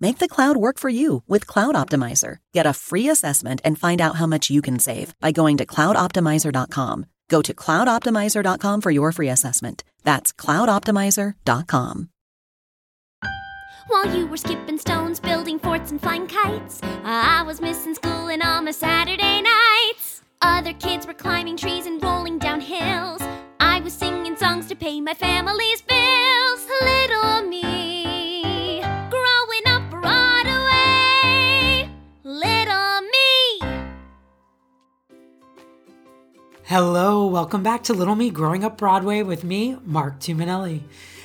Make the cloud work for you with Cloud Optimizer. Get a free assessment and find out how much you can save by going to cloudoptimizer.com. Go to cloudoptimizer.com for your free assessment. That's cloudoptimizer.com. While you were skipping stones, building forts, and flying kites, I was missing school and all my Saturday nights. Other kids were climbing trees and rolling down hills. I was singing songs to pay my family's bills. Little me, Hello, welcome back to Little Me Growing Up Broadway with me, Mark Tumminelli.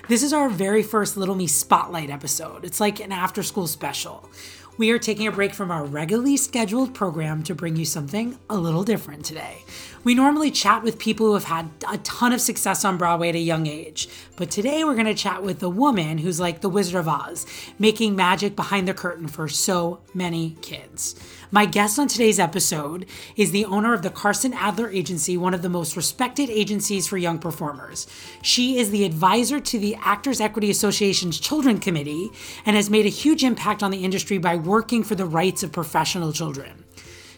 This is our very first Little Me Spotlight episode. It's like an after school special. We are taking a break from our regularly scheduled program to bring you something a little different today. We normally chat with people who have had a ton of success on Broadway at a young age, but today we're going to chat with a woman who's like the Wizard of Oz, making magic behind the curtain for so many kids. My guest on today's episode is the owner of the Carson Adler Agency, one of the most respected agencies for young performers. She is the advisor to the Actors Equity Association's Children Committee and has made a huge impact on the industry by working for the rights of professional children.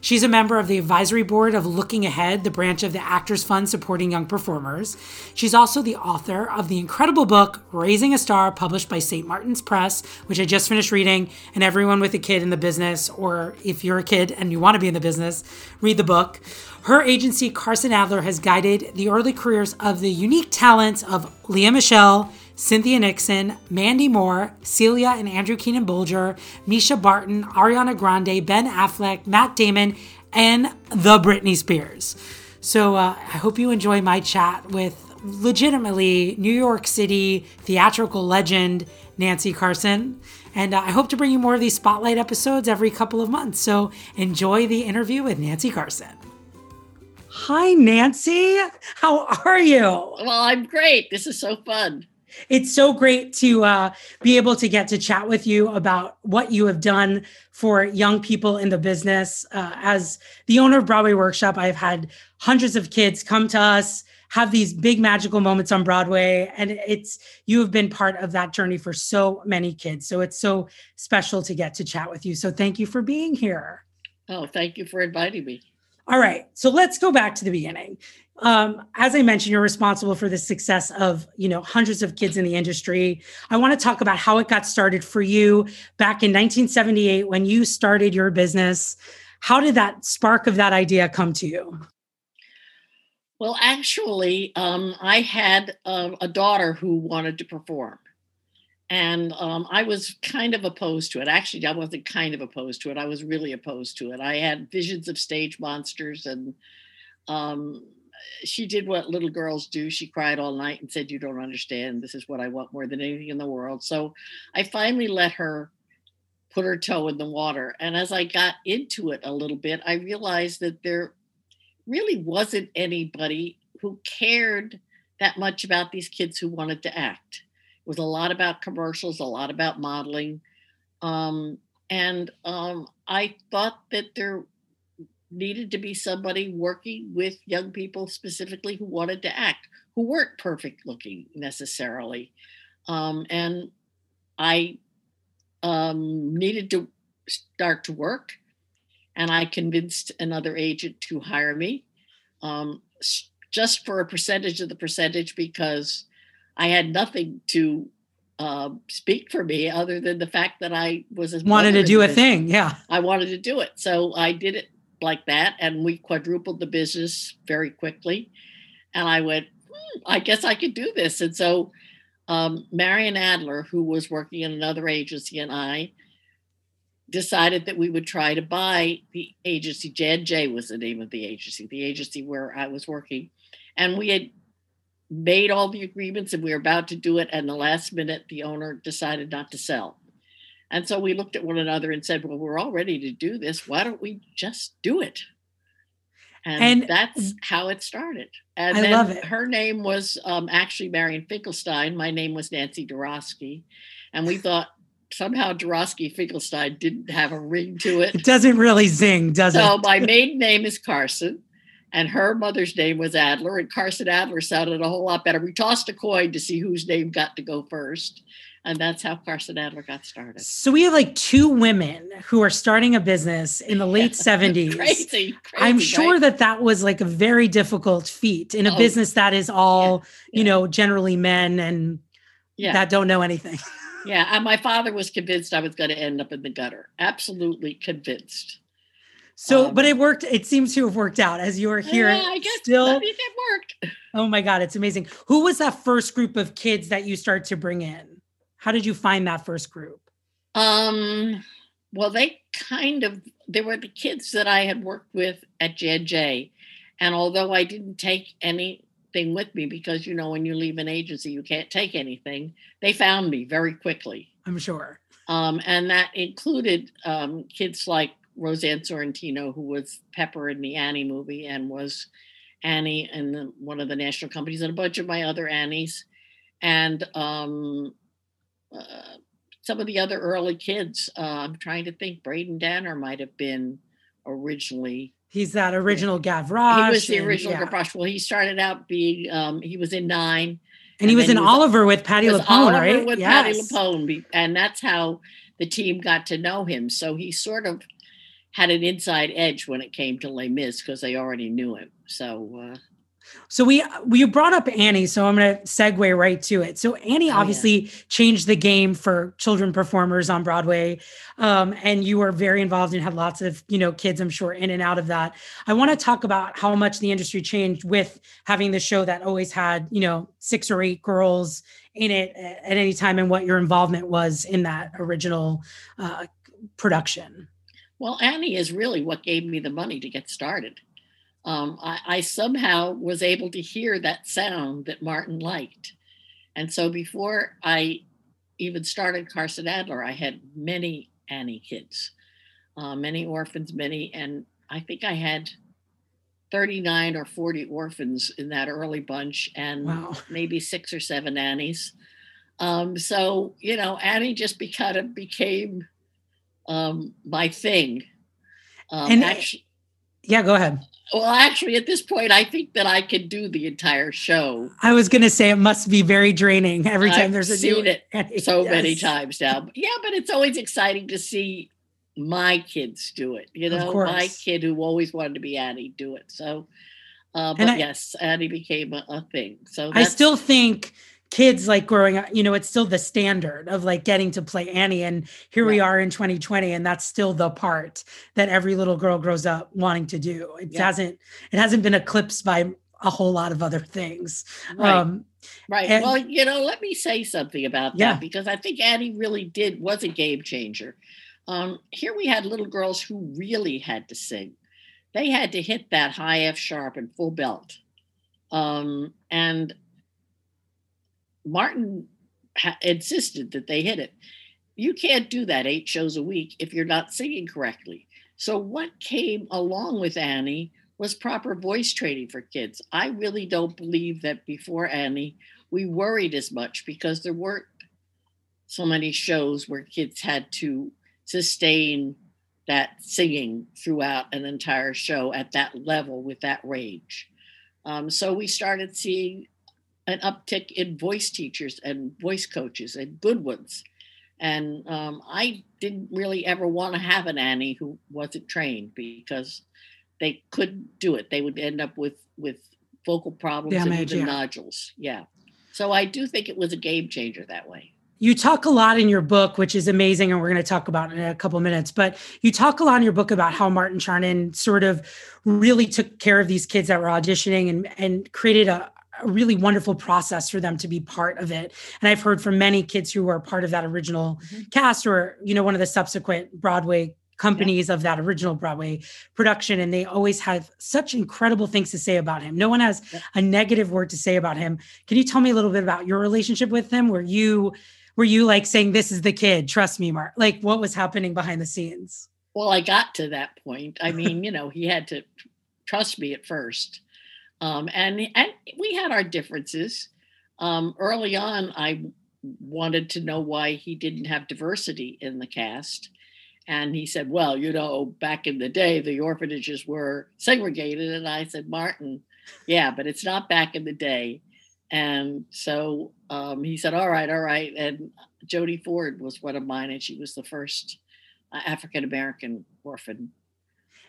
She's a member of the advisory board of Looking Ahead, the branch of the Actors Fund supporting young performers. She's also the author of the incredible book, Raising a Star, published by St. Martin's Press, which I just finished reading. And everyone with a kid in the business, or if you're a kid and you want to be in the business, read the book. Her agency, Carson Adler, has guided the early careers of the unique talents of Lea Michele. Cynthia Nixon, Mandy Moore, Celia and Andrew Keenan Bolger, Mischa Barton, Ariana Grande, Ben Affleck, Matt Damon, and the Britney Spears. So uh, I hope you enjoy my chat with legitimately New York City theatrical legend Nancy Carson. And uh, I hope to bring you more of these spotlight episodes every couple of months. So enjoy the interview with Nancy Carson. Hi, Nancy. How are you? Well, I'm great. This is so fun. It's so great to uh, be able to get to chat with you about what you have done for young people in the business. Uh, as the owner of Broadway Workshop, I've had hundreds of kids come to us, have these big magical moments on Broadway, and it's you have been part of that journey for so many kids. So it's so special to get to chat with you. So thank you for being here. Oh, thank you for inviting me. All right, so let's go back to the beginning um, as I mentioned, you're responsible for the success of you know hundreds of kids in the industry. I want to talk about how it got started for you back in 1978 when you started your business. How did that spark of that idea come to you? Well, actually, um, I had a, a, daughter who wanted to perform, and um, I was kind of opposed to it. Actually, I wasn't kind of opposed to it. I was really opposed to it. I had visions of stage monsters and um, she did what little girls do. She cried all night and said, You don't understand. This is what I want more than anything in the world. So I finally let her put her toe in the water. And as I got into it a little bit, I realized that there really wasn't anybody who cared that much about these kids who wanted to act. It was a lot about commercials, a lot about modeling. Um, and um, I thought that there needed to be somebody working with young people specifically who wanted to act, who weren't perfect looking necessarily. Um, and I um, needed to start to work, and I convinced another agent to hire me um, just for a percentage of the percentage because I had nothing to uh, speak for me other than the fact that I was wanted to do a thing. Yeah, I wanted to do it, so I did it like that and we quadrupled the business very quickly and i went hmm, I guess I could do this. And so um, Marion Adler, who was working in another agency, and I decided that we would try to buy the agency. J was the name of the agency, the agency where I was working. And we had made all the agreements and we were about to do it. And the last minute, the owner decided not to sell. And so we looked at one another and said, Well, we're all ready to do this. Why don't we just do it? And, and that's how it started. And I then love it. her name was um, actually Marion Finkelstein. My name was Nancy Dorosky. And we thought somehow Dorosky Finkelstein didn't have a ring to it. It doesn't really zing, does so it? So my maiden name is Carson and her mother's name was Adler, and Carson Adler sounded a whole lot better. We tossed a coin to see whose name got to go first, and that's how Carson Adler got started. So we have like two women who are starting a business in the late seventies. crazy, crazy, I'm sure right? that that was like a very difficult feat in a Oh, business that is all yeah. you know generally men and that don't know anything. yeah. And my father was convinced I was going to end up in the gutter. Absolutely convinced. So, Um, but it worked. It seems to have worked out as you are here. Yeah, I guess still. I mean, it worked. Oh my God, it's amazing. Who was that first group of kids that you start to bring in? How did you find that first group? Um, well, they kind of they were the kids that I had worked with at JJ, and although I didn't take anything with me because you know when you leave an agency you can't take anything, they found me very quickly, I'm sure. um, and that included um, kids like Rosanne Sorrentino, who was Pepper in the Annie movie and was Annie in the, one of the national companies, and a bunch of my other Annies, and um, uh, some of the other early kids. Uh, I'm trying to think. Braden Danner might have been originally. He's that original Gavroche. he was the and- original yeah. Gavroche. Well, he started out being. Um, he was in nine. And he was in he was- Oliver with Patti LuPone, Oliver right? With Patti LuPone, and that's how the team got to know him. So he sort of had an inside edge when it came to Les Mis because they already knew him. So uh, So we we brought up Annie, so I'm going to segue right to it. So Annie Oh, yeah. obviously changed the game for children performers on Broadway, um, and you were very involved and had lots of you know kids, I'm sure, in and out of that. I want to talk about how much the industry changed with having the show that always had you know six or eight girls in it at at any time, and what your involvement was in that original uh, production. Well, Annie is really what gave me the money to get started. Um, I, I somehow was able to hear that sound that Martin liked. And so before I even started Carson Adler, I had many Annie kids, uh, many orphans, many, and I think I had 39 or 40 orphans in that early bunch and Wow. maybe six or seven Annies. Um, so, you know, Annie just be, kind of became um, my thing. Um, And- actually, Yeah, go ahead. well, actually, at this point, I think that I could do the entire show I was going to say it must be very draining every time I've there's a seen new it so many times now. But yeah, but it's always exciting to see my kids do it. You Of know, my kid who always wanted to be Annie do it. So, uh, but I- yes, Annie became a, a thing. So I still think kids like growing up, you know, it's still the standard of like getting to play Annie. And here we are in 2020, and that's still the part that every little girl grows up wanting to do. It Yeah. hasn't, it hasn't been eclipsed by a whole lot of other things. right. Um, Right. And- well, you know, let me say something about Yeah. that because I think Annie really did was a game changer. Um, here we had little girls who really had to sing. They had to hit that high F sharp and full belt. Um, and Martin ha- insisted that they hit it. You can't do that eight shows a week if you're not singing correctly. So, what came along with Annie was proper voice training for kids. I really don't believe that before Annie, we worried as much because there weren't so many shows where kids had to sustain that singing throughout an entire show at that level with that range. Um, so we started seeing an uptick in voice teachers and voice coaches and good ones. And um, I didn't really ever want to have an Annie who wasn't trained because they couldn't do it. They would end up with with vocal problems Damage, and even yeah. nodules. Yeah. So I do think it was a game changer that way. you talk a lot in your book, which is amazing, and we're going to talk about it in a couple minutes. But you talk a lot in your book about how Martin Charnin sort of really took care of these kids that were auditioning and and created a a really wonderful process for them to be part of it. And I've heard from many kids who were part of that original mm-hmm. cast or, you know, one of the subsequent Broadway companies yeah. of that original Broadway production. And they always have such incredible things to say about him. No one has yeah. a negative word to say about him. Can you tell me a little bit about your relationship with him? Were you were you like saying this is the kid, trust me, Mark? Like what was happening behind the scenes? Well, I got to that point. I mean, you know, he had to trust me at first. Um, and and we had our differences. Um, early on, I wanted to know why he didn't have diversity in the cast. And he said, Well, you know, back in the day, the orphanages were segregated. And I said, Martin, yeah, but it's not back in the day. And so um, he said, All right, all right. And Jodie Ford was one of mine, and she was the first uh, African American orphan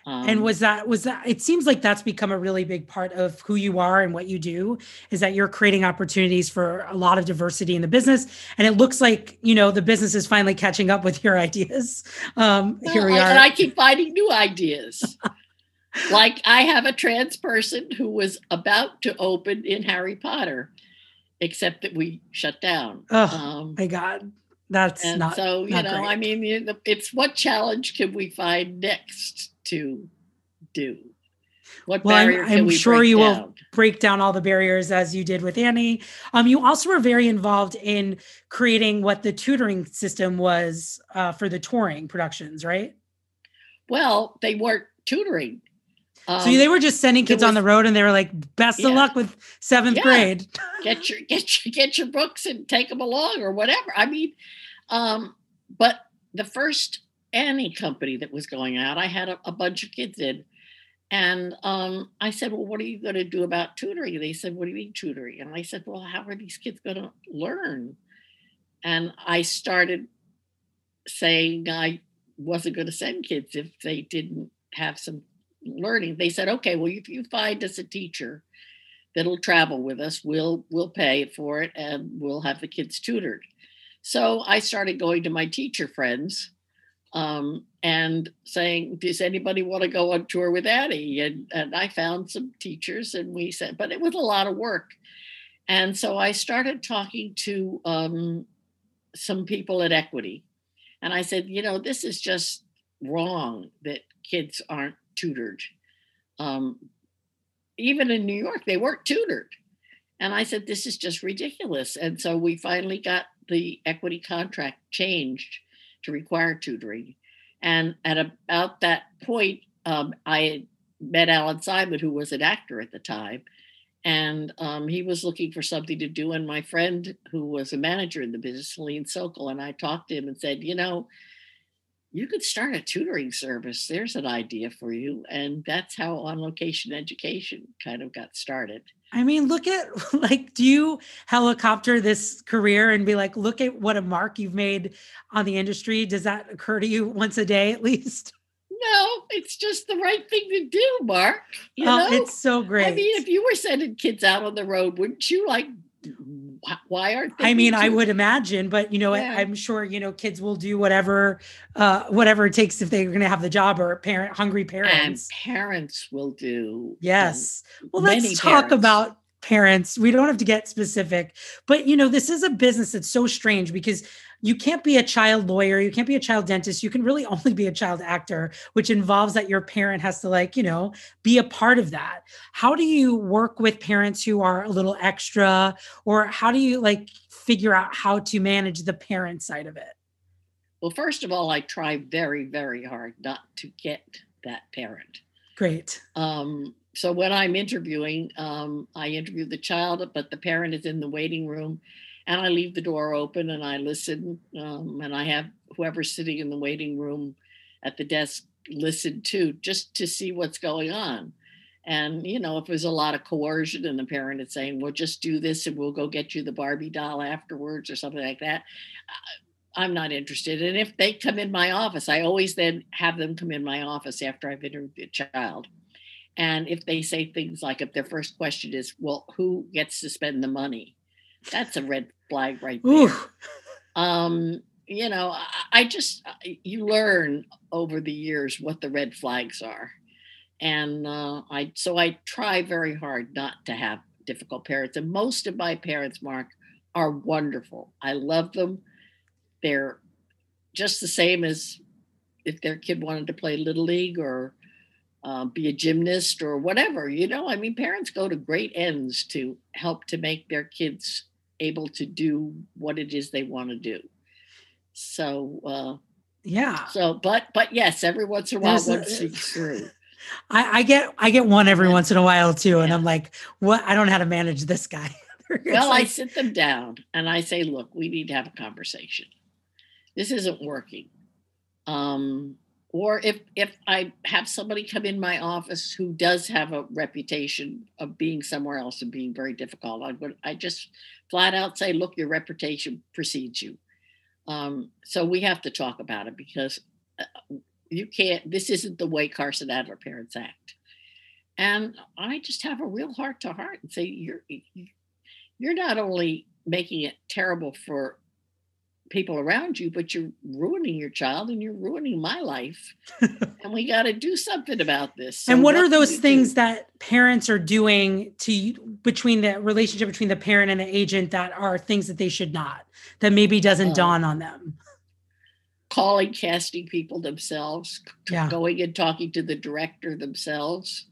um, and was that was that it seems like that's become a really big part of who you are and what you do is that you're creating opportunities for a lot of diversity in the business. And it looks like you know the business is finally catching up with your ideas. Um well, here we are and i keep finding new ideas. Like i have a trans person who was about to open in harry potter except that we shut down. Oh um, my god that's and not so you not know great. i mean it's what challenge can we find next to do? What well, barrier I'm, I'm we sure you down? will break down all the barriers as you did with Annie. Um, you also were very involved in creating what the tutoring system was uh, for the touring productions, right? Well, they weren't tutoring. Um, so they were just sending kids was, on the road, and they were like, "Best yeah. of luck with seventh yeah. grade." get your get your get your books and take them along, or whatever. I mean, um, but the first any company that was going out. I had a, a bunch of kids in. And um, I said, Well, what are you going to do about tutoring? They said, What do you mean tutoring? And I said, Well, how are these kids going to learn? And I started saying I wasn't going to send kids if they didn't have some learning. They said, Okay, well, if you find us a teacher that'll travel with us, we'll we'll pay for it and we'll have the kids tutored. So I started going to my teacher friends um, and saying, "Does anybody want to go on tour with Annie?" And and I found some teachers, and we said, but it was a lot of work, and so I started talking to um, some people at Equity, and I said, you know, this is just wrong that kids aren't tutored. Um, even in New York, they weren't tutored. And I said, this is just ridiculous. And so we finally got the equity contract changed to require tutoring. And at about that point, um, I met Alan Simon, who was an actor at the time, and um, he was looking for something to do. And my friend, who was a manager in the business, Celine Sokol, and I talked to him and said, you know, you could start a tutoring service. There's an idea for you. And that's how on location education kind of got started. I mean, look at like, do you helicopter this career and be like, look at what a mark you've made on the industry? Does that occur to you once a day at least? No, it's just the right thing to do, Mark. You oh, know? it's so great. I mean, if you were sending kids out on the road, wouldn't you like why aren't I mean, I would imagine, but you know, yeah. I, am sure you know kids will do whatever, uh, whatever it takes if they're going to have the job or parent hungry parents. And parents will do. Yes. Well, let's talk about parents. We don't have to get specific, but you know, this is a business that's so strange because you can't be a child lawyer, you can't be a child dentist, you can really only be a child actor, which involves that your parent has to like, you know, be a part of that. How do you work with parents who are a little extra or how do you like figure out how to manage the parent side of it? Well, first of all, I try very, very hard not to get that parent. Great. Um, so when I'm interviewing, um, I interview the child, but the parent is in the waiting room and I leave the door open and I listen. Um, and I have whoever's sitting in the waiting room at the desk listen too, just to see what's going on. And you know, if there's a lot of coercion and the parent is saying, "Well, just do this and we'll go get you the Barbie doll afterwards" or something like that, I'm not interested. And if they come in my office, I always then have them come in my office after I've interviewed the child. And if they say things like, if their first question is, "Well, who gets to spend the money?" That's a red flag right there. Um, you know, I, I just you learn over the years what the red flags are, and uh, I so I try very hard not to have difficult parents. And most of my parents, Mark, are wonderful. I love them. They're just the same as if their kid wanted to play little league or uh, be a gymnast or whatever. You know, I mean, parents go to great ends to help to make their kids able to do what it is they want to do. So, uh, yeah. So, but but yes, every once in a while, one sneaks through. I, I, get I get one every yeah. once in a while too, and yeah. I'm like, what? I don't know how to manage this guy. well, like, I sit them down and I say, look, we need to have a conversation. This isn't working. Um, or if if I have somebody come in my office who does have a reputation of being somewhere else and being very difficult, I would I just flat out say, look, your reputation precedes you. Um, so we have to talk about it because uh, you can't. This isn't the way Carson Adler parents act. And I just have a real heart to heart and say, you're you're not only making it terrible for people around you, but you're ruining your child and you're ruining my life. and we got to do something about this. So and what, what are those things do? that parents are doing to between the relationship between the parent and the agent that are things that they should not, that maybe doesn't uh, dawn on them? Calling casting people themselves, yeah. going and talking to the director themselves,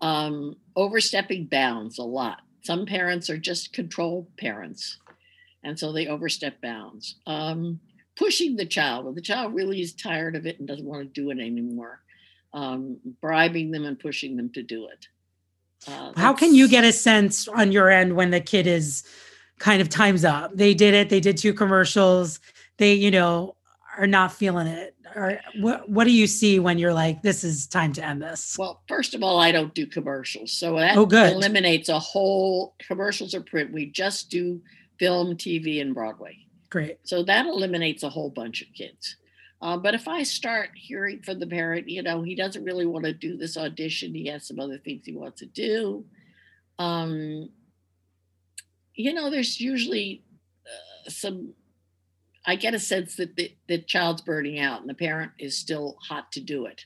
um, overstepping bounds a lot. Some parents are just control parents and so they overstep bounds. Um, pushing the child, when the child really is tired of it and doesn't want to do it anymore, um, bribing them and pushing them to do it. Uh, How can you get a sense on your end when the kid is kind of times up? They did it. They did two commercials. They, you know, are not feeling it. Or what? What do you see when you're like, this is time to end this? Well, first of all, I don't do commercials, so that oh, eliminates a whole commercials or print. We just do film, TV, and Broadway. Great. So that eliminates a whole bunch of kids. Uh, but if I start hearing from the parent, you know, he doesn't really want to do this audition, he has some other things he wants to do. Um, you know, there's usually uh, some, I get a sense that the, the child's burning out and the parent is still hot to do it.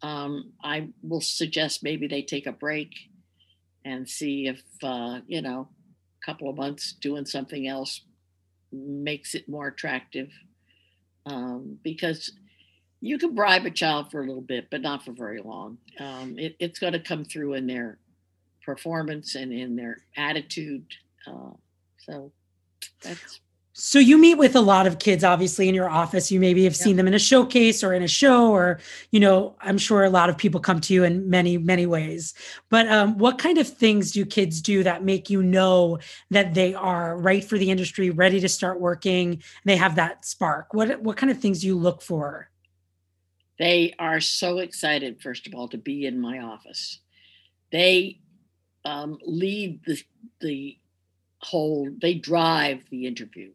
Um, I will suggest maybe they take a break and see if, uh, you know, couple of months doing something else makes it more attractive um, because you can bribe a child for a little bit, but not for very long. Um, it, it's going to come through in their performance and in their attitude. Uh, so that's so you meet with a lot of kids, obviously, in your office. You maybe have yeah. seen them in a showcase or in a show, or you know, I'm sure a lot of people come to you in many, many ways. But um, what kind of things do kids do that make you know that they are right for the industry, ready to start working? they have that spark. What what kind of things do you look for? They are so excited, first of all, to be in my office. They um, lead the the whole. They drive the interview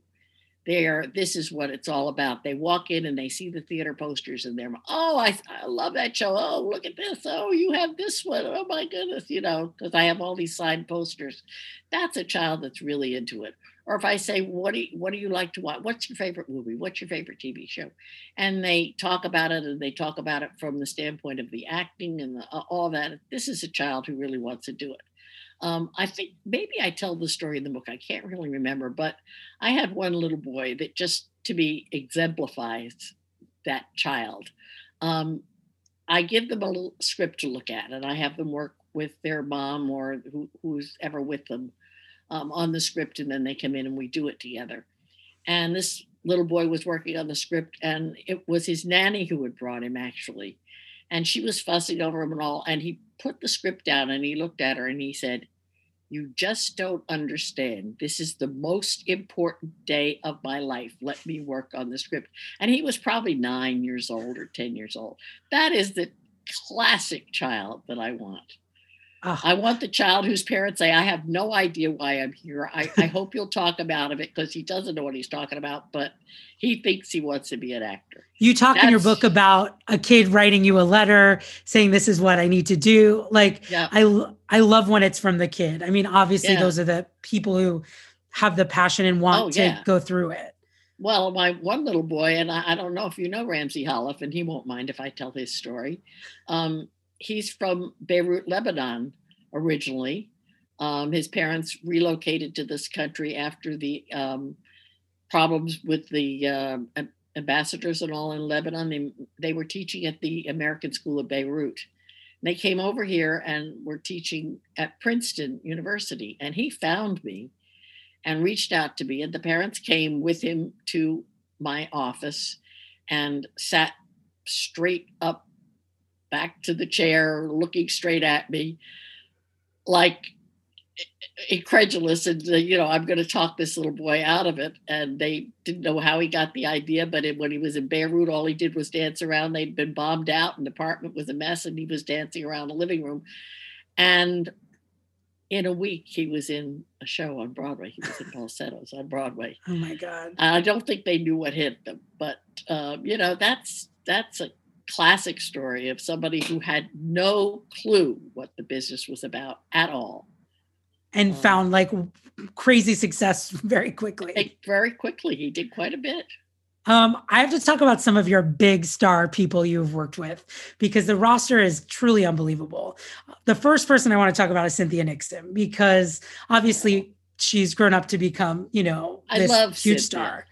they're this is what it's all about. They walk in and they see the theater posters and they're oh I, I love that show. Oh look at this. Oh you have this one. Oh my goodness you know because i have all these signed posters. That's a child that's really into it. Or if i say what do you, what do you like to watch what's your favorite movie? What's your favorite tv show? And they talk about it and they talk about it from the standpoint of the acting and the, all that. This is a child who really wants to do it um, I think maybe I tell the story in the book. I can't really remember, but I had one little boy that just to be exemplifies that child. Um, I give them a little script to look at, and I have them work with their mom or who, who's ever with them um, on the script, and then they come in and we do it together. And this little boy was working on the script, and it was his nanny who had brought him actually. And she was fussing over him and all. And he put the script down and he looked at her and he said, you just don't understand. This is the most important day of my life. Let me work on the script. And he was probably nine years old or 10 years old. That is the classic child that I want. Oh. I want the child whose parents say, I have no idea why I'm here. I, I hope you'll talk about it because he doesn't know what he's talking about, but he thinks he wants to be an actor. You talk That's, in your book about a kid writing you a letter saying, This is what I need to do. Like, yeah. I, I love when it's from the kid. I mean, obviously, yeah. those are the people who have the passion and want oh, yeah. to go through it. Well, my one little boy, and I, I, don't know if you know Ramsey Holliff, and he won't mind if I tell his story. Um, he's from Beirut, Lebanon, originally. Um, his parents relocated to this country after the um, problems with the uh, ambassadors and all in Lebanon. They, they were teaching at the American School of Beirut. They came over here and were teaching at Princeton University. And he found me and reached out to me. And the parents came with him to my office and sat straight up back to the chair, looking straight at me, like incredulous and you know i'm going to talk this little boy out of it. And they didn't know how he got the idea but it, when he was in beirut all he did was dance around. They'd been bombed out and the apartment was a mess and he was dancing around the living room. And in a week he was in a show on broadway. He was in falsettos on broadway. Oh my god. I don't think they knew what hit them but uh, you know that's that's a classic story of somebody who had no clue what the business was about at all and found like crazy success very quickly. Very quickly. He did quite a bit. Um, I have to talk about some of your big star people you've worked with because the roster is truly unbelievable. The first person I want to talk about is Cynthia Nixon because obviously she's grown up to become, you know, this I love huge Cynthia. star.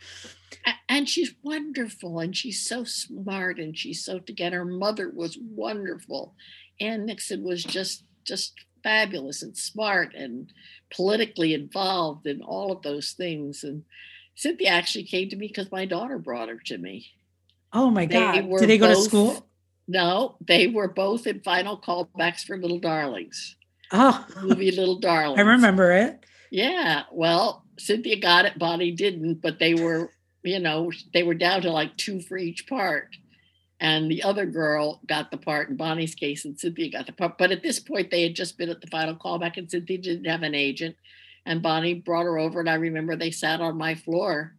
And she's wonderful and she's so smart and she's so together. Her mother was wonderful. Ann Nixon was just just fabulous and smart and politically involved in all of those things. And Cynthia actually came to me because my daughter brought her to me. Oh my God. Did they go both, to school? No, they were both in final callbacks for Little Darlings. Oh, movie Little Darlings. I remember it. Yeah. Well, Cynthia got it, Bonnie didn't, but they were, you know, they were down to like two for each part and the other girl got the part in Bonnie's case, and Cynthia got the part. But at this point, they had just been at the final callback, and Cynthia didn't have an agent. And Bonnie brought her over, and I remember they sat on my floor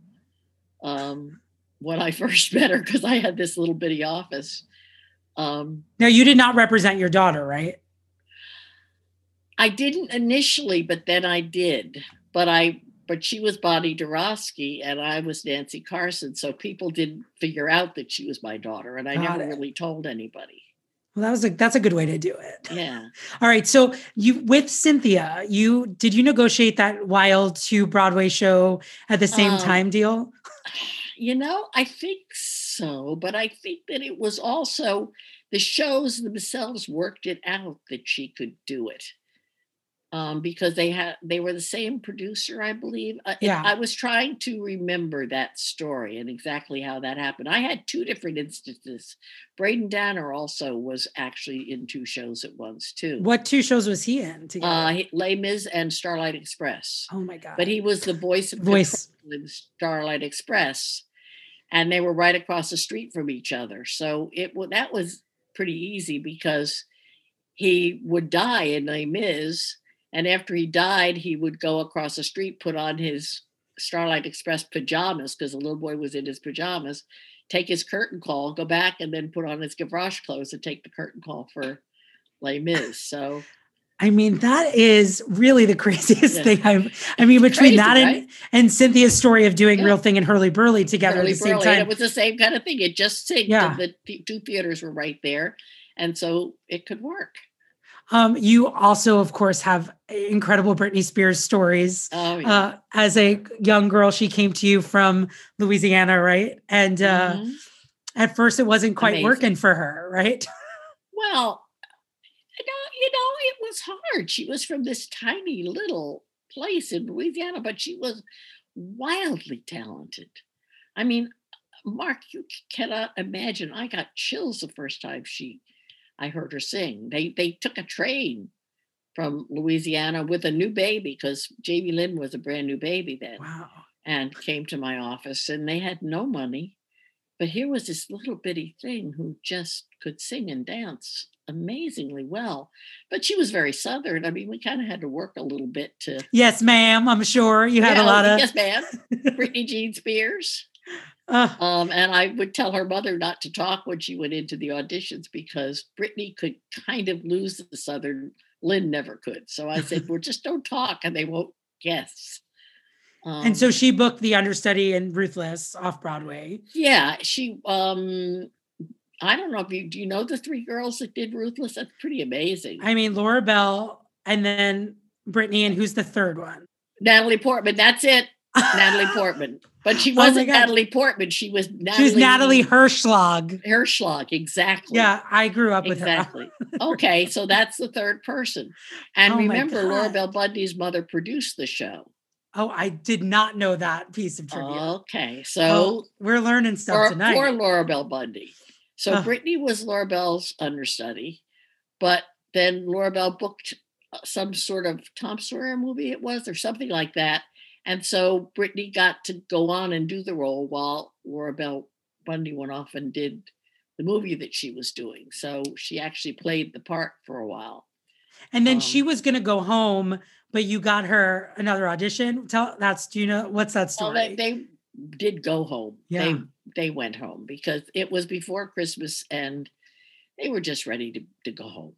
um, when I first met her because I had this little bitty office. Um, now, you did not represent your daughter, right? I didn't initially, but then I did. But I but she was Bonnie Dorosky and I was Nancy Carson. So people didn't figure out that she was my daughter, and I Got never it. really told anybody. Well, that was a that's a good way to do it. Yeah. All right. So you with Cynthia, you did you negotiate that wild two Broadway show at the same um, time deal? You know, I think so, but I think that it was also the shows themselves worked it out that she could do it um, because they had they were the same producer, I believe. Uh, yeah. I was trying to remember that story and exactly how that happened. I had two different instances. Braden Danner also was actually in two shows at once too. What two shows was he in? Together? Uh, Les Mis and Starlight Express. Oh my god! But he was the voice of voice in Starlight Express, and they were right across the street from each other. So it that was pretty easy because he would die in Les Mis and after he died, he would go across the street, put on his Starlight Express pajamas because the little boy was in his pajamas, take his curtain call, go back, and then put on his Gavroche clothes and take the curtain call for Les Mis. So. I mean, that is really the craziest yeah. thing I've. I mean, between Crazy, that and, right? and Cynthia's story of doing yeah. Real Thing and Hurly Burly together Hurly at the same time. It was the same kind of thing. It just synced. Yeah. The two theaters were right there. And so it could work. Um, you also, of course, have incredible Britney Spears stories. Oh, yeah. uh, as a young girl, she came to you from Louisiana, right? And uh, mm-hmm. at first, it wasn't quite Amazing. working for her, right? Well, you know, you know, it was hard. She was from this tiny little place in Louisiana, but she was wildly talented. I mean, Mark, you cannot imagine. I got chills the first time she I heard her sing. They they took a train from Louisiana with a new baby because Jamie Lynn was a brand new baby then. Wow. And came to my office and they had no money. But here was this little bitty thing who just could sing and dance amazingly well. But she was very southern. I mean, we kind of had to work a little bit to Yes, ma'am. I'm sure you had yeah, a lot of Yes, ma'am. Britney Jean Spears. Uh, um, and I would tell her mother not to talk when she went into the auditions because Britney could kind of lose the Southern. Lynne never could. So I said, well, just don't talk and they won't guess. Um, and so she booked the understudy in Ruthless off Broadway. Yeah, she. um I don't know if you do. You know the three girls that did Ruthless. That's pretty amazing. I mean, Laura Bell, and then Britney, and who's the third one? Natalie Portman. That's it. Natalie Portman. But she Oh wasn't God. Natalie Portman. She was Natalie, She was Natalie Hershlag. Hershlag. Exactly. Yeah, I grew up with her. Exactly. okay, so that's the third person. And Oh remember, Laura Bell Bundy's mother produced the show. Oh, I did not know that piece of trivia. Okay, Oh, so we're learning stuff for, tonight. for Laura Bell Bundy. So Huh. Britney was Laura Bell's understudy, but then Laura Bell booked some sort of Tom Sawyer movie it was or something like that. And so Britney got to go on and do the role while Laura Bell Bundy went off and did the movie that she was doing. So she actually played the part for a while. and then um, she was going to go home, but you got her another audition. Tell that's do you know what's that Well, story? they, they did go home. Yeah. They they went home because it was before Christmas and they were just ready to, to go home.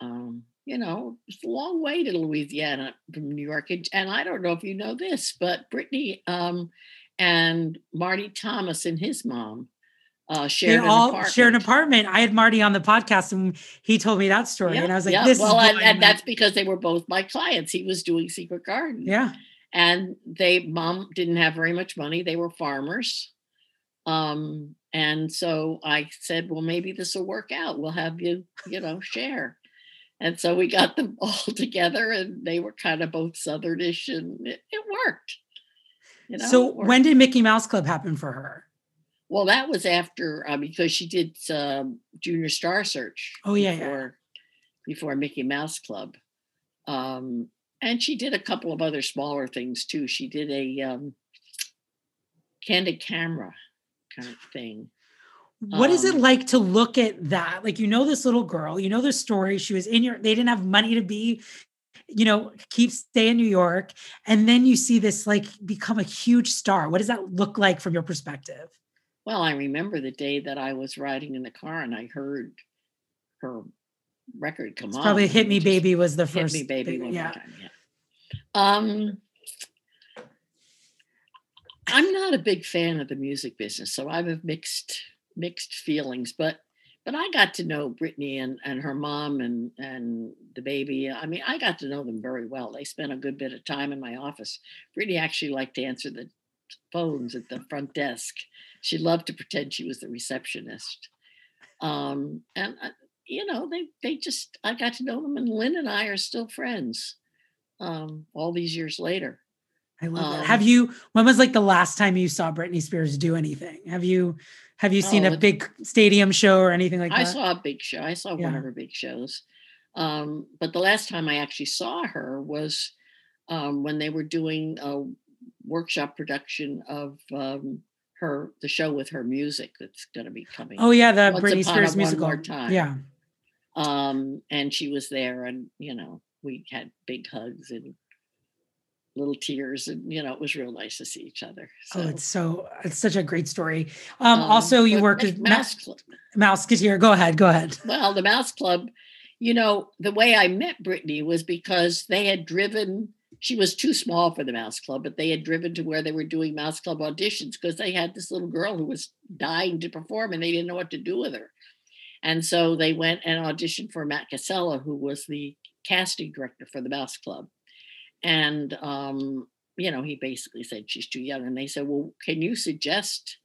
Um, you know, it's a long way to Louisiana from New York. And, and I don't know if you know this, but Britney um, and Marty Thomas and his mom uh, they shared an all apartment. shared an apartment. I had Marty on the podcast and he told me that story, Yeah, and I was like, yeah. "This well, is and, and that's because they were both my clients. He was doing Secret Garden. yeah." and they mom didn't have very much money they were farmers um and so i said well maybe this will work out we'll have you you know share and so we got them all together and they were kind of both southernish and it, it worked you know so when did Mickey Mouse Club happen for her? well that was after uh, because she did um, junior star search Oh, yeah, yeah. before, before mickey mouse club um and she did a couple of other smaller things too she did a um candid camera kind of thing What is it Um, like to look at that? Like you know this little girl, you know the story. She was in your. They didn't have money to be, you know, keep stay in New York, and then you see this like become a huge star. What does that look like from your perspective? well i remember the day that i was riding in the car and i heard her record come It's on probably "Hit Me, Baby" was the first. hit me baby more yeah. time yeah um i'm not a big fan of the music business so i have a mixed mixed feelings but but i got to know britney and and her mom and and the baby i mean i got to know them very well. They spent a good bit of time in my office. Britney actually liked to answer the phones at the front desk. She loved to pretend she was the receptionist. Um and uh, you know they they just i got to know them and lynne and i are still friends um all these years later I love that. Um, Have you? When was like the last time you saw Britney Spears do anything? Have you? Have you seen Oh, a big stadium show or anything like I that? I saw a big show. I saw one of her big shows. Um, but the last time I actually saw her was um, when they were doing a workshop production of um, her the show with her music that's going to be coming. oh yeah, the Once Britney Spears a One musical. More Time. Yeah. Um, and she was there, and you know we had big hugs and little tears, and you know it was real nice to see each other. So, Oh, it's so it's such a great story. Um, um, also you worked with Mouse Mouse Club. Mouseketeer. Go ahead, go ahead. Well, the Mouse Club, you know, the way I met Britney was because they had driven, she was too small for the Mouse Club, but they had driven to where they were doing Mouse Club auditions because they had this little girl who was dying to perform and they didn't know what to do with her. And so they went and auditioned for Matt Casella, who was the casting director for the Mouse Club. And, um, you know, he basically said she's too young. And they said, well, can you suggest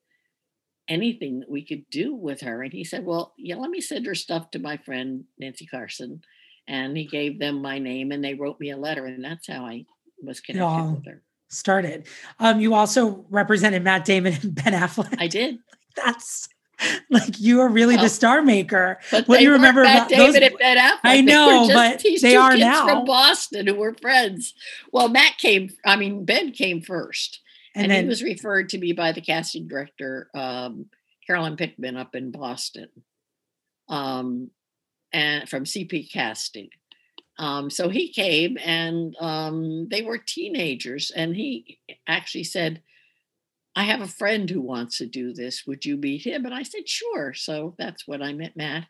anything that we could do with her. And he said, Well, yeah, let me send her stuff to my friend Nancy Carson. And he gave them my name and they wrote me a letter. And that's how I was connected all- with her. Started. Um, you also represented Matt Damon and Ben Affleck. I did. That's like you are really Well, the star maker. But What do you remember about David those- and Ben Affleck. I know, just but they are now. from Boston who were friends. Well, Matt came, I mean, Ben came first. And, And, then he was referred to me by the casting director, um, Carolyn Pickman up in Boston, um, and from CP Casting. Um, so he came and um, they were teenagers, and he actually said, I have a friend who wants to do this. Would you meet him? And I said, sure. So that's when I met Matt.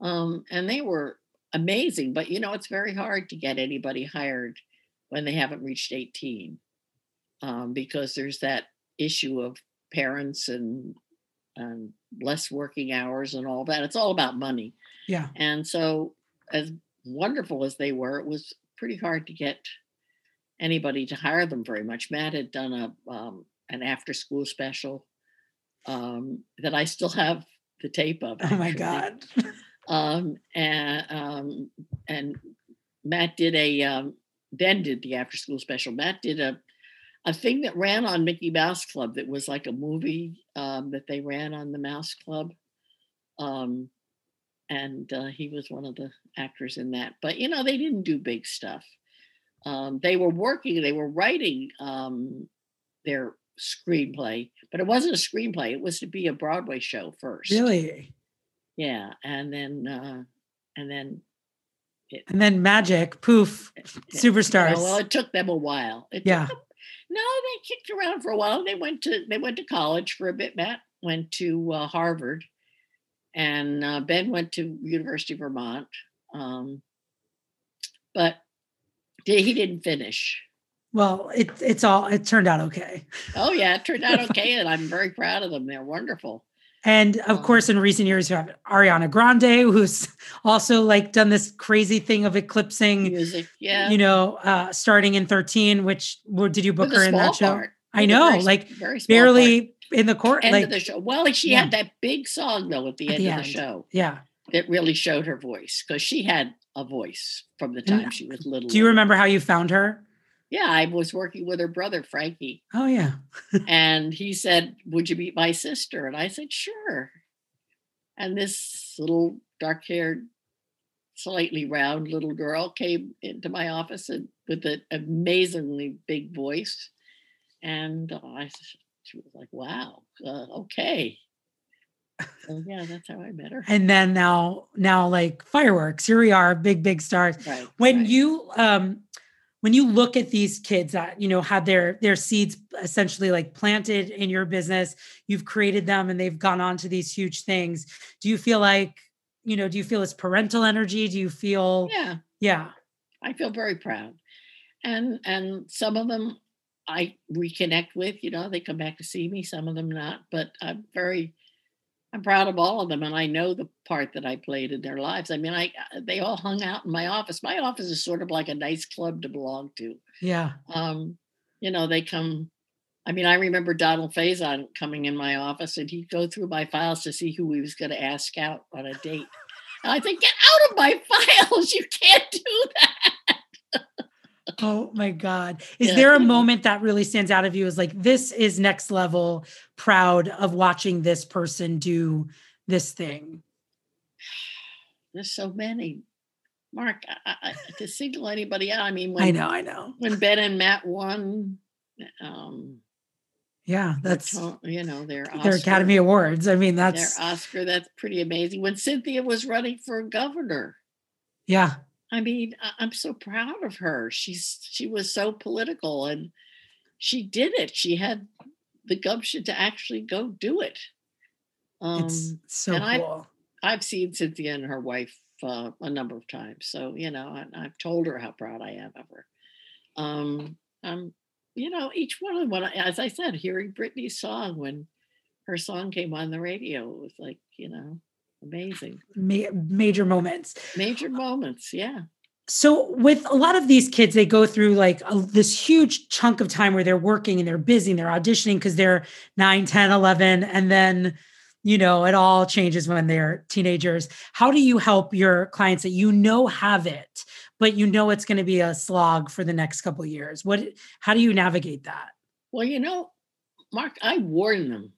Um, and they were amazing, but you know, it's very hard to get anybody hired when they haven't reached 18 um, because there's that issue of parents and and less working hours and all that. It's all about money. yeah. And so, as wonderful as they were, it was pretty hard to get anybody to hire them very much. Matt had done a um, an after school special um, that I still have the tape of. Oh my. God. Um, and um, and Matt did a um, Ben did the after school special. Matt did a a thing that ran on Mickey Mouse Club that was like a movie um, that they ran on the Mouse Club. Um, and uh, he was one of the actors in that. But you know, they didn't do big stuff. Um, they were working, they were writing um, their screenplay, but it wasn't a screenplay. It was to be a Broadway show first. Really? Yeah, and then uh, and then And then magic, poof, you superstars. know, well, it took them a while. It took Yeah. them- no, they kicked around for a while. They went to they went to college for a bit. Matt went to uh, Harvard, and uh, Ben went to University of Vermont. Um, but he didn't finish. Well, it, it's all, it turned out okay. Oh yeah, it turned out okay, and I'm very proud of them. They're wonderful. And of Um, course, in recent years, you have Ariana Grande, who's also like done this crazy thing of eclipsing, Music, yeah. you know, uh, starting in 13, which did you book her in that show? part. I know, very like, very small part. Barely in the court. end like, of the show. Well, she Yeah. had that big song though at the At end the of end. the show yeah. that really showed her voice because she had a voice from the And time she was little. Do you remember how you found her? Yeah, I was working with her brother Frankie, Oh, yeah. and he said, "Would you meet my sister?" And I said, "Sure." And this little dark-haired, slightly round little girl came into my office and with an amazingly big voice, and uh, I, she was like, "Wow, uh, okay." So yeah, that's how I met her. And then now, now like fireworks, here we are, big, big stars. Right. when right. you um when you look at these kids that you know had their their seeds essentially like planted in your business you've created them and they've gone on to these huge things do you feel like you know do you feel it's parental energy? Do you feel yeah, yeah. I feel very proud. And and some of them I reconnect with, you know, they come back to see me, some of them not, but I'm very I'm proud of all of them and I know the part that I played in their lives. I mean, I uh, they all hung out in my office. My office is sort of like a nice club to belong to. yeah Um, you know, they come I mean, I remember Donald Faison coming in my office and he'd go through my files to see who he was going to ask out on a date. And I think, get out of my files. You can't do that. oh my god. Is Yeah. there a moment that really stands out of you as like this is next level proud of watching this person do this thing? There's so many. Mark, I, I, to single anybody out, I mean, when, i know i know. when Ben and Matt won, um, yeah that's you know, their their academy awards. I mean their that's Oscar, that's pretty amazing. When Cynthia was running for governor, yeah I mean, I'm so proud of her. She's she was so political and she did it. She had the gumption to actually go do it. Um, it's so and cool I've seen Cynthia and her wife uh, a number of times, so you know, I, I've told her how proud I am of her. Um, um, you know, each one of them. As I said, hearing Britney's song when her song came on the radio, it was like you know, amazing, ma- major moments. major moments. Yeah, So with a lot of these kids, they go through like a, this huge chunk of time where they're working and they're busy and they're auditioning because they're 9, 10, 11. And then, you know, it all changes when they're teenagers. How do you help your clients that you know have it, but you know it's going to be a slog for the next couple of years? What, how do you navigate that? Well, you know, Mark, I warn them.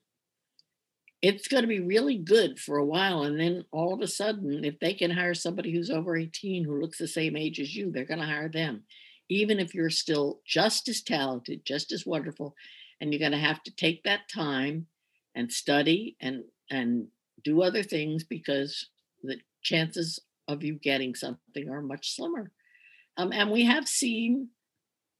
It's going to be really good for a while. And then all of a sudden, if they can hire somebody who's over 18 who looks the same age as you, they're going to hire them. Even if you're still just as talented, just as wonderful. And you're going to have to take that time and study and and do other things because the chances of you getting something are much slimmer. Um, and we have seen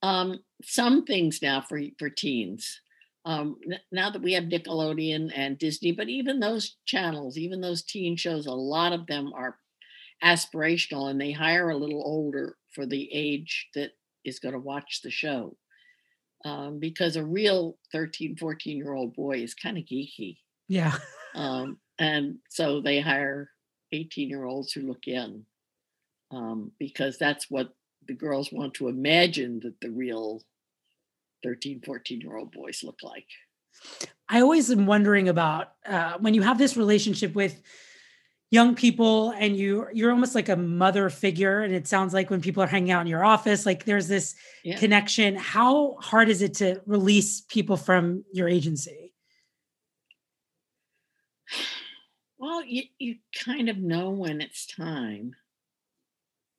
um, some things now for for teens. Um, now that we have Nickelodeon and Disney, but even those channels, even those teen shows, a lot of them are aspirational and they hire a little older for the age that is going to watch the show. Um, because a real 13, 14 year old boy is kind of geeky. Yeah. Um, and so they hire 18 year olds who look young um, because that's what the girls want to imagine that the real 13, 14 year old boys look like. I always am wondering about uh, when you have this relationship with young people and you you're almost like a mother figure and it sounds like when people are hanging out in your office like there's this yeah. connection how hard is it to release people from your agency well you, you kind of know when it's time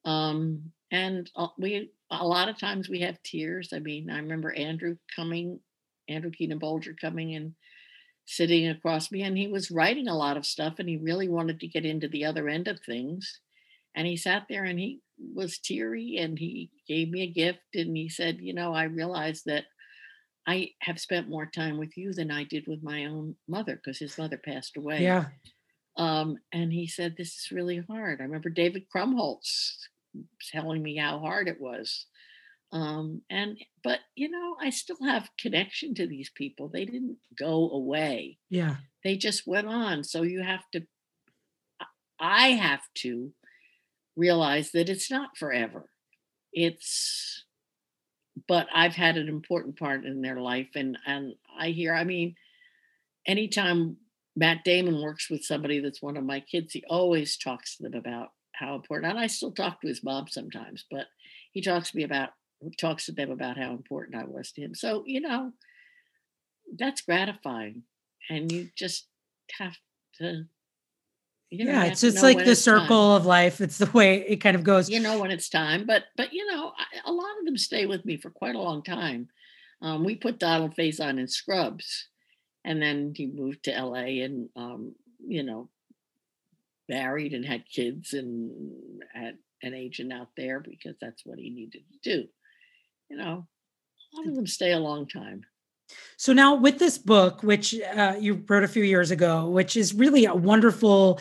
um and uh, we a lot of times we have tears i mean i remember andrew coming andrew keenan bolger coming and sitting across me and he was writing a lot of stuff and he really wanted to get into the other end of things and he sat there and he was teary and he gave me a gift and he said you know i realized that i have spent more time with you than i did with my own mother because his mother passed away. Yeah. Um, and he said this is really hard. I remember david krumholtz telling me how hard it was. Um, and but you know i still have connection to these people they didn't go away. Yeah. They just went on so you have to i have to realize that it's not forever. It's but i've had an important part in their life and and i hear i mean anytime matt damon works with somebody that's one of my kids he always talks to them about how important and i still talk to his mom sometimes but he talks to me about talks to them about how important I was to him. So, you know, that's gratifying. And you just have to you know, yeah, it's just like the circle time. of life. It's the way it kind of goes. You know when it's time, but but you know, I, a lot of them stay with me for quite a long time. Um, we put Donald Faison in Scrubs, and then he moved to L.A. and um, you know, married and had kids and had an agent out there because that's what he needed to do you know, a lot of them stay a long time. So now with this book, which uh, you wrote a few years ago, which is really a wonderful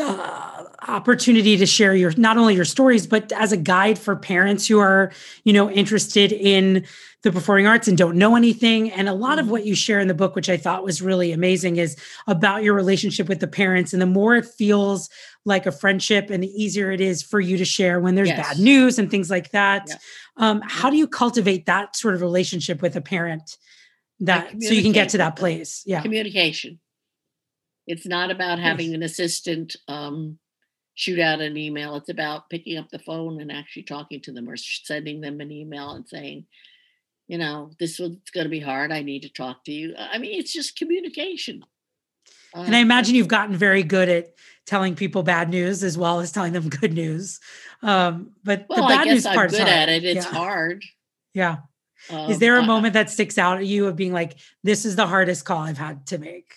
uh, opportunity to share your not only your stories but as a guide for parents who are you know interested in the performing arts and don't know anything and a lot of mm-hmm. what you share in the book which i thought was really amazing is about your relationship with the parents and the more it feels like a friendship and the easier it is for you to share when there's yes. bad news and things like that yeah. um, how do you cultivate that sort of relationship with a parent that so you can get to that place yeah communication it's not about having yes. an assistant um, shoot out an email. It's about picking up the phone and actually talking to them or sending them an email and saying, you know, this is going to be hard. I need to talk to you. I mean, it's just communication. And I uh, imagine you've gotten very good at telling people bad news as well as telling them good news. Um, but well, the bad news part I'm good at it. It's yeah. hard. Yeah. Um, is there a moment that sticks out at you of being like, this is the hardest call I've had to make?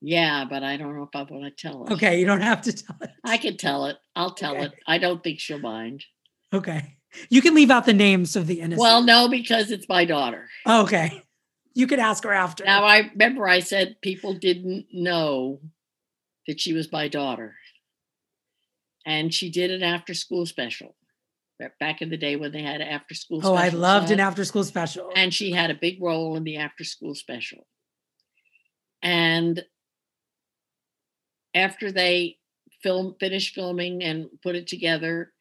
Yeah, but I don't know if I want to tell it. Okay, you don't have to tell it. I can tell it. I'll tell okay. it. I don't think she'll mind. Okay. You can leave out the names of the innocent. Well, no, because it's my daughter. Okay. You could ask her after. Now I remember I said people didn't know that she was my daughter. And she did an after school special. Back in the day when they had after school special. Oh, I loved an after school special. And she had a big role in the after school special. And after they film finished filming and put it together,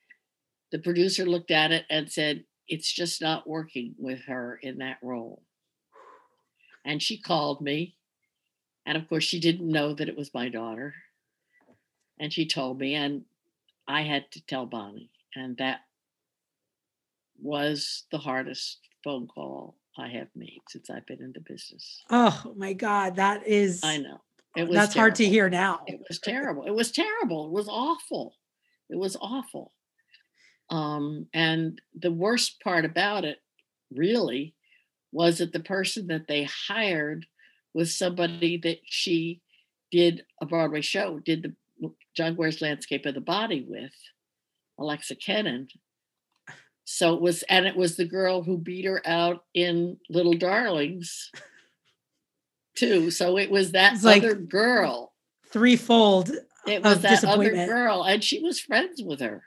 the producer looked at it and said, It's just not working with her in that role. And she called me. And of course, she didn't know that it was my daughter. And she told me, and I had to tell Bonnie. And that was the hardest phone call I have made since I've been in the business. Oh my God. That is. I know. It was That's terrible. hard to hear now. It was terrible. It was terrible. It was awful. It was awful. Um, and the worst part about it, really, was that the person that they hired was somebody that she did a Broadway show, did the John Landscape of the Body with, Alexa Kenin. So it was, and it was the girl who beat her out in Little Darlings too. So it was that other girl. Threefold. It was that other girl, and she was friends with her.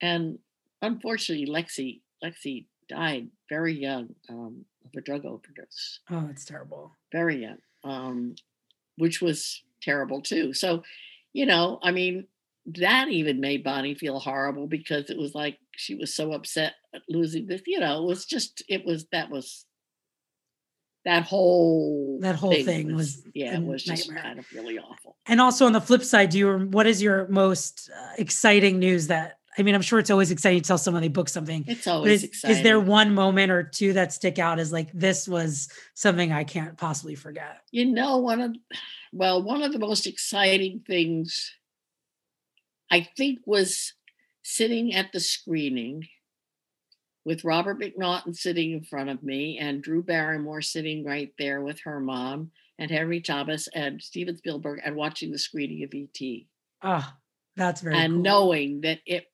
And unfortunately, Lexi Lexi died very young um, of a drug overdose. Oh, it's terrible. Very young, um, which was terrible too. So, you know, I mean, that even made Bonnie feel horrible because it was like she was so upset at losing this. You know, it was just it was that was that whole That whole thing was yeah, it was just nightmare. kind of really awful. And also on the flip side, do you what is your most uh, exciting news that I mean, I'm sure it's always exciting to tell someone they booked something. It's always is, exciting. is there one moment or two that stick out as like this was something I can't possibly forget? you know one of well one of the most exciting things i think was sitting at the screening with robert mcnaughton sitting in front of me and drew barrymore sitting right there with her mom and henry thomas and steven spielberg and watching the screening of et Oh, ah, that's very and cool. knowing that it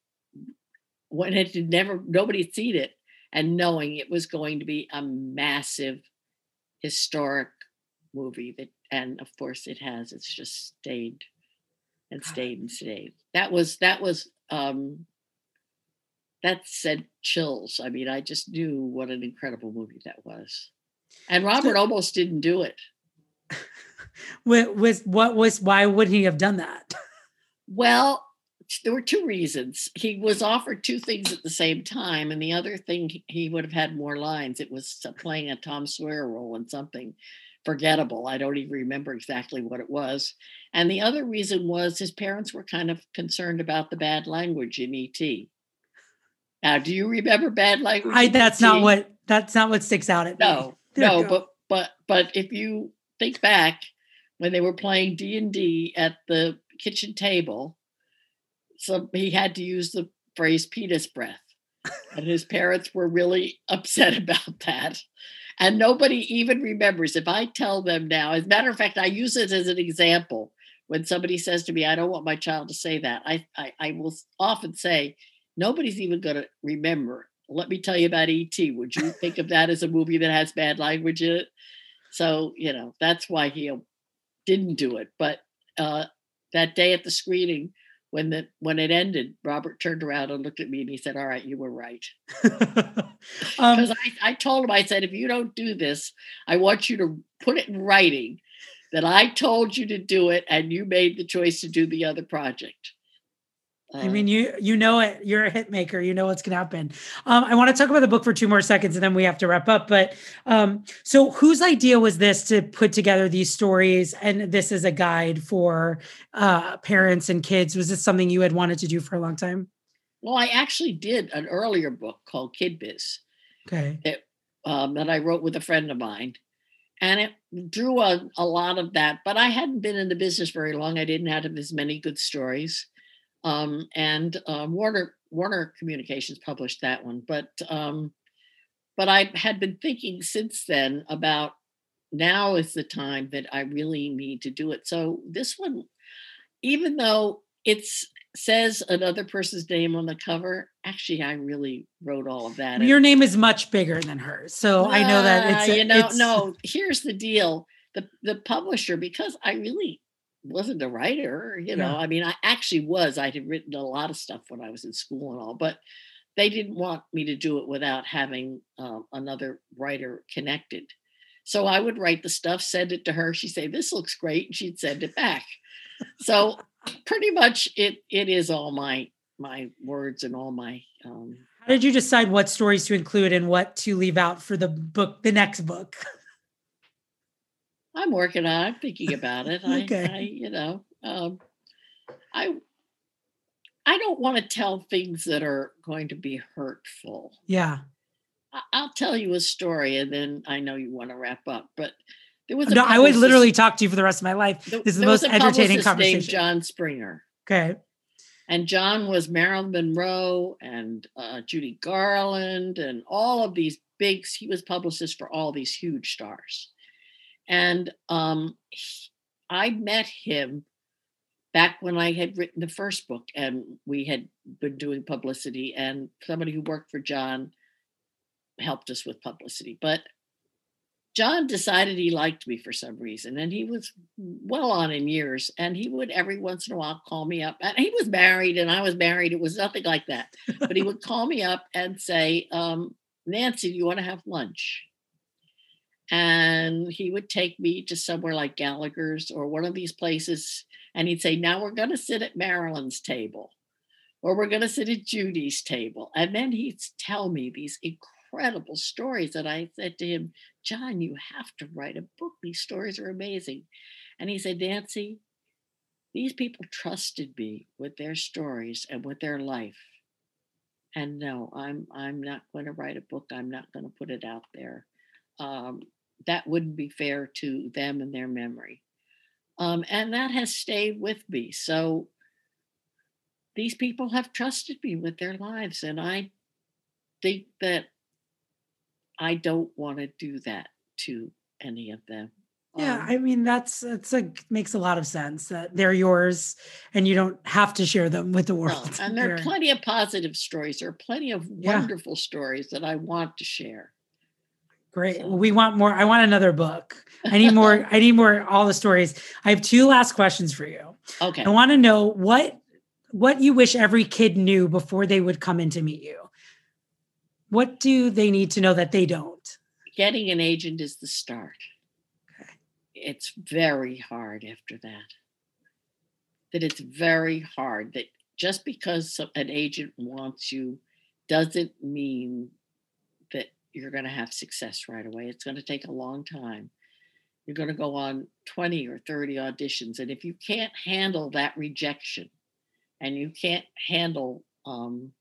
when it had never nobody had seen it and knowing it was going to be a massive historic movie that and of course it has it's just stayed and stayed and stayed that was that was um that said chills. I mean i just knew what an incredible movie that was. And robert almost didn't do it. With, with what was why would he have done that? Well, there were two reasons. He was offered two things at the same time, and the other thing he- would have had more lines. It was playing a Tom Sawyer role in something forgettable. I don't even remember exactly what it was. And the other reason was his parents were kind of concerned about the bad language in ET. Now, do you remember bad language? I that's not what that's not what sticks out at me. No, There no, you but but but if you think back when they were playing D and D at the kitchen table, so he had to use the phrase "penis breath," and his parents were really upset about that. And nobody even remembers. If I tell them now, as a matter of fact, I use it as an example when somebody says to me, "I don't want my child to say that," I I, I will often say, "Nobody's even going to remember." Let me tell you about ET. Would you think of that as a movie that has bad language in it? So you know that's why he didn't do it. But uh, that day at the screening, when the when it ended, Robert turned around and looked at me and he said, "All right, you were right." um, Because I, I told him, I said, if you don't do this, I want you to put it in writing that I told you to do it and you made the choice to do the other project. I mean, you you know it. You're a hit maker. You know what's going to happen. Um, I want to talk about the book for two more seconds, and then we have to wrap up. But um, so, whose idea was this to put together these stories, and this is a guide for uh, parents and kids? Was this something you had wanted to do for a long time? well, I actually did an earlier book called Kid Biz. Okay. um, that I wrote with a friend of mine. And it drew a, a lot of that, but I hadn't been in the business very long. I didn't have as many good stories. Um, and um, Warner Warner Communications published that one, but um, but I had been thinking since then about now is the time that I really need to do it. So this one, even though it says another person's name on the cover, actually I really wrote all of that. and- Your name is much bigger than hers, so I know that it's a- you know it's- no. Here's the deal: the the publisher, because I really wasn't a writer. You know, Yeah. I mean, I actually was. I had written a lot of stuff when I was in school and all, but they didn't want me to do it without having um, another writer connected. So I would write the stuff, send it to her. She'd say, "This looks great," and she'd send it back. So pretty much, it it is all my my words and all my um, How did you decide what stories to include and what to leave out for the book, the next book? I'm working on. it. I'm thinking about it. I, Okay. I you know, um, I I don't want to tell things that are going to be hurtful. Yeah. I, I'll tell you a story, and then I know you want to wrap up. But there was a No, I would literally talk to you for the rest of my life. This is the most entertaining publicist named conversation. John Springer, Okay. and John was Marilyn Monroe and uh, Judy Garland and all of these big. He was publicist for all these huge stars, and um, he- I met him back when I had written the first book, and we had been doing publicity, and somebody who worked for John helped us with publicity, but. John decided he liked me for some reason, and he was well on in years. And he would every once in a while call me up. And he was married, and I was married. It was nothing like that. But he would call me up and say, um, "Nancy, do you want to have lunch?" And he would take me to somewhere like Gallagher's or one of these places And he'd say, Now we're going to sit at Marilyn's table, or we're going to sit at Judy's table. And then he'd tell me these incredible stories. And I said to him, John, you have to write a book. These stories are amazing. And he said, Nancy, these people trusted me with their stories and with their life. And no, I'm I'm not going to write a book. I'm not going to put it out there. Um, that wouldn't be fair to them and their memory. Um, and that has stayed with me. So these people have trusted me with their lives, and I think that I don't want to do that to any of them. Yeah, Um, I mean that's that's a makes a lot of sense that they're yours and you don't have to share them with the no, world. and there are plenty of positive stories. There are plenty of Yeah. wonderful stories that I want to share. Great. So- we want more. I want another book. I need more. I need more. All the stories. I have two last questions for you. Okay. I want to know what what you wish every kid knew before they would come in to meet you. What do they need to know that they don't? Getting an agent is the start. Okay. It's very hard after that. That it's very hard that just because an agent wants you doesn't mean you're going to have success right away. It's going to take a long time. You're going to go on 20 or 30 auditions. And if you can't handle that rejection and you can't handle um,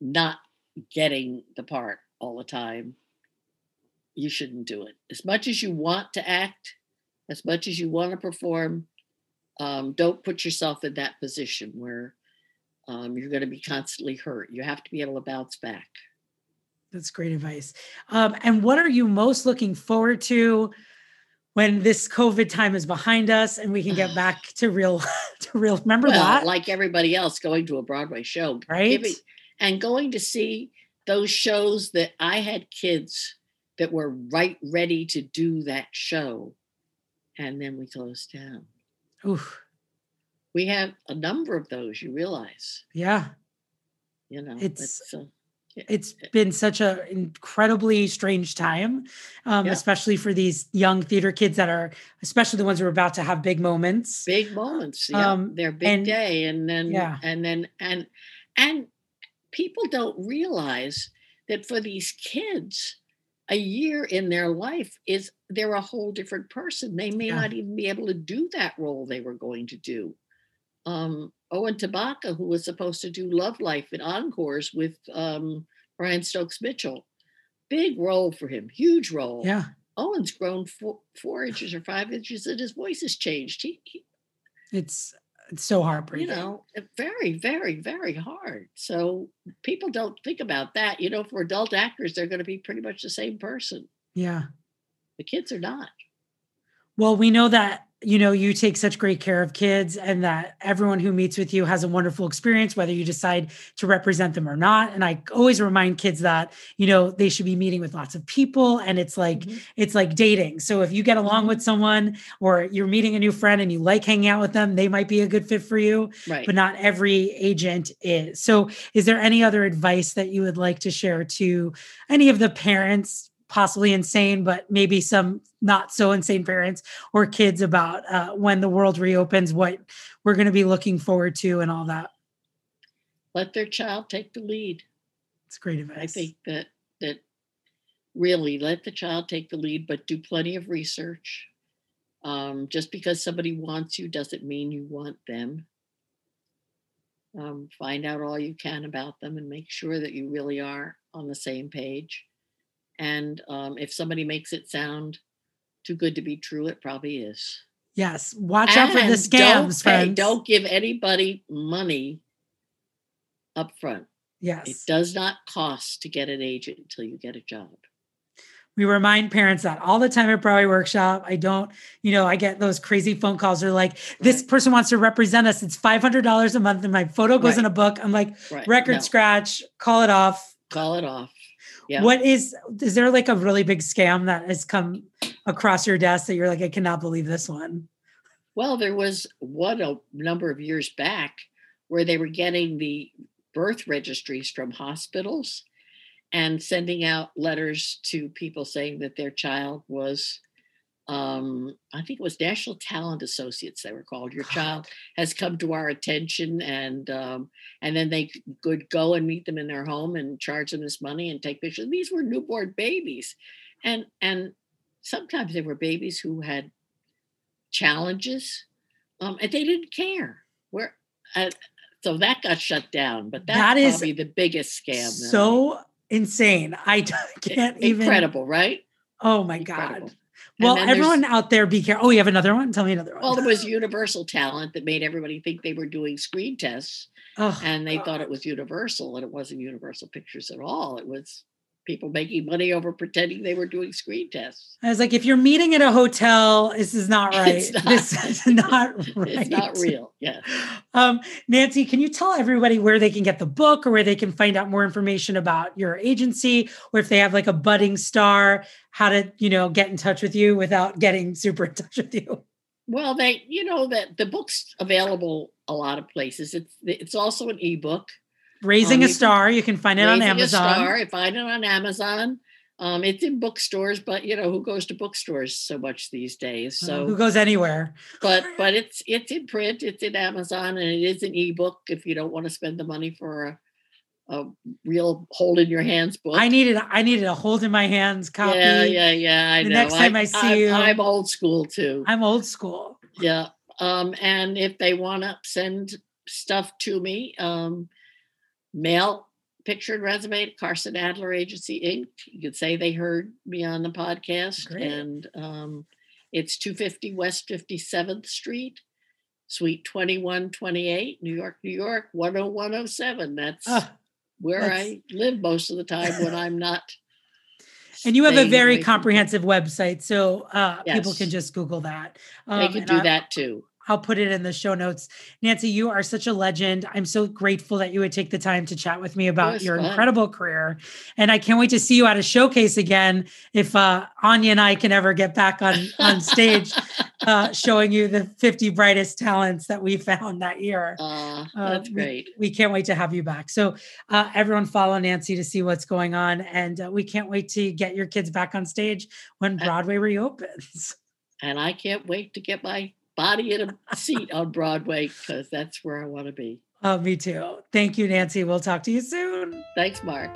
not getting the part all the time, you shouldn't do it. As much as you want to act, as much as you want to perform, um, don't put yourself in that position where um, you're going to be constantly hurt. You have to be able to bounce back. That's great advice. Um, and what are you most looking forward to when this COVID time is behind us and we can get back to real to real? Remember well, that, like everybody else, going to a Broadway show, right? giving- and going to see those shows that I had kids that were right ready to do that show, and then we closed down. Oof. We have a number of those. You realize, Yeah. you know, It's- it's, uh, it's been such an incredibly strange time, um, Yeah. especially for these young theater kids that are, especially the ones who are about to have big moments. big moments yeah Um, their big and- day and then yeah. and then and and people don't realize that for these kids a year in their life is they're a whole different person they may Yeah. not even be able to do that role they were going to do um owen tabaka who was supposed to do love life in encores with um brian stokes mitchell. Big role for him huge role. Yeah. owen's grown four, four inches or five inches and his voice has changed. He, he It's it's so heartbreaking. you know very very very hard. So people don't think about that. You know for adult actors they're going to be pretty much the same person. Yeah. the kids are not. Well, we know that you know you take such great care of kids and that everyone who meets with you has a wonderful experience whether you decide to represent them or not. And i always remind kids that you know they should be meeting with lots of people and it's like Mhm. it's like dating. So if you get along with someone or you're meeting a new friend and you like hanging out with them they might be a good fit for you right. but not every agent is. So is there any other advice that you would like to share to any of the parents possibly insane but maybe some not so insane parents or kids about uh, when the world reopens what we're going to be looking forward to and all that. Let their child take the lead. It's great advice. I think that that really let the child take the lead but do plenty of research. Um, just because somebody wants you doesn't mean you want them. Um, find out all you can about them and make sure that you really are on the same page and um, if somebody makes it sound too good to be true it probably is yes watch out for the And scams don't pay- friends don't give anybody money up front Yes. it does not cost to get an agent until you get a job we remind parents that all the time at Broadway Workshop. I don't, you know, I get those crazy phone calls. They're like, this Right. person wants to represent us. It's $500 a month and my photo goes in a book. I'm like, right record no, scratch, call it off. call it off yeah What is, is there like a really big scam that has come across your desk that you're like, I cannot believe this one? Well, there was one a number of years back where they were getting the birth registries from hospitals and sending out letters to people saying that their child was um, I think it was National Talent Associates they were called. Your child has come to our attention, and um, and then they could go and meet them in their home and charge them this money and take pictures. These were newborn babies, and and sometimes they were babies who had challenges, um, and they didn't care. Where uh, so that got shut down, but that's That is probably the biggest scam. So insane. I can't even. incredible, right? Oh my Incredible. God. Well, everyone out there, be careful. Oh, you have another one? Tell me another one. Well, there was Universal Talent that made everybody think they were doing screen tests, Oh, and they thought it was Universal, and it wasn't Universal Pictures at all. It was people making money over pretending they were doing screen tests. I was like, if you're meeting at a hotel, this is not right. Not- this is not right. It's not real. Yeah. Um, Nancy, can you tell everybody where they can get the book or where they can find out more information about your agency or if they have like a budding star, how to, you know, get in touch with you without getting super in touch with you? Well, they, you know, that the book's available a lot of places. It's it's also an ebook. Raising Um, a Star, you can find it on Raising a Amazon. Star. I find it on Amazon. Um, it's in bookstores, but you know who goes to bookstores so much these days? Uh, So who goes anywhere? but but it's it's in print it's in amazon and it is an ebook if you don't want to spend the money for a, a real hold in your hands book I needed I needed a hold in my hands copy. yeah yeah yeah i The know next time I see I'm- you- i'm old school too I'm old school. yeah um and if they want to send stuff to me um mail picture and resume to carson adler agency inc. You could say they heard me on the podcast. Great. and um it's 250 west 57th street suite 2128 new york new york 10107 that's Ah, where that's- i live most of the time when i'm not and you have a very comprehensive website, so uh, people can just Google that. they Um, can do I- that too I'll put it in the show notes. Nancy, you are such a legend. I'm so grateful that you would take the time to chat with me about your fun. incredible career. And I can't wait to see you at a showcase again if uh, Anya and I can ever get back on, on stage uh, showing you the 50 brightest talents that we found that year. uh, Uh, that's we- great We can't wait to have you back. So, uh, everyone follow Nancy to see what's going on. And uh, we can't wait to get your kids back on stage when Uh, Broadway reopens. and i can't wait to get my body in a seat on broadway because that's where i want to be Uh, me too. Thank you, Nancy. We'll talk to you soon. thanks mark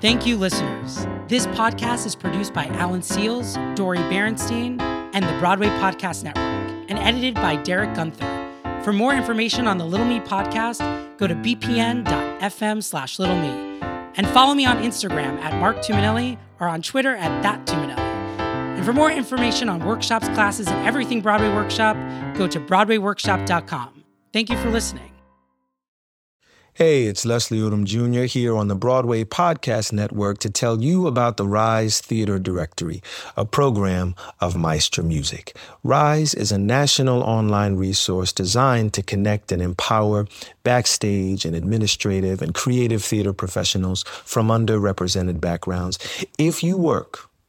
Thank you, listeners. This podcast is produced by Alan Seales, Dori Berinstein, and the Broadway Podcast Network, and edited by Derek Gunther. For more information on the Little Me podcast, go to bpn.fm slash little me. And follow me on Instagram at Mark Tumminelli or on Twitter at that Tumminelli. And for more information on workshops, classes, and everything Broadway Workshop, go to BroadwayWorkshop.com. Thank you for listening. Hey, it's Leslie Odom Jr. here on the Broadway Podcast Network to tell you about the Rise Theater Directory, a program of Maestra Music. Rise is a national online resource designed to connect and empower backstage and administrative and creative theater professionals from underrepresented backgrounds. If you work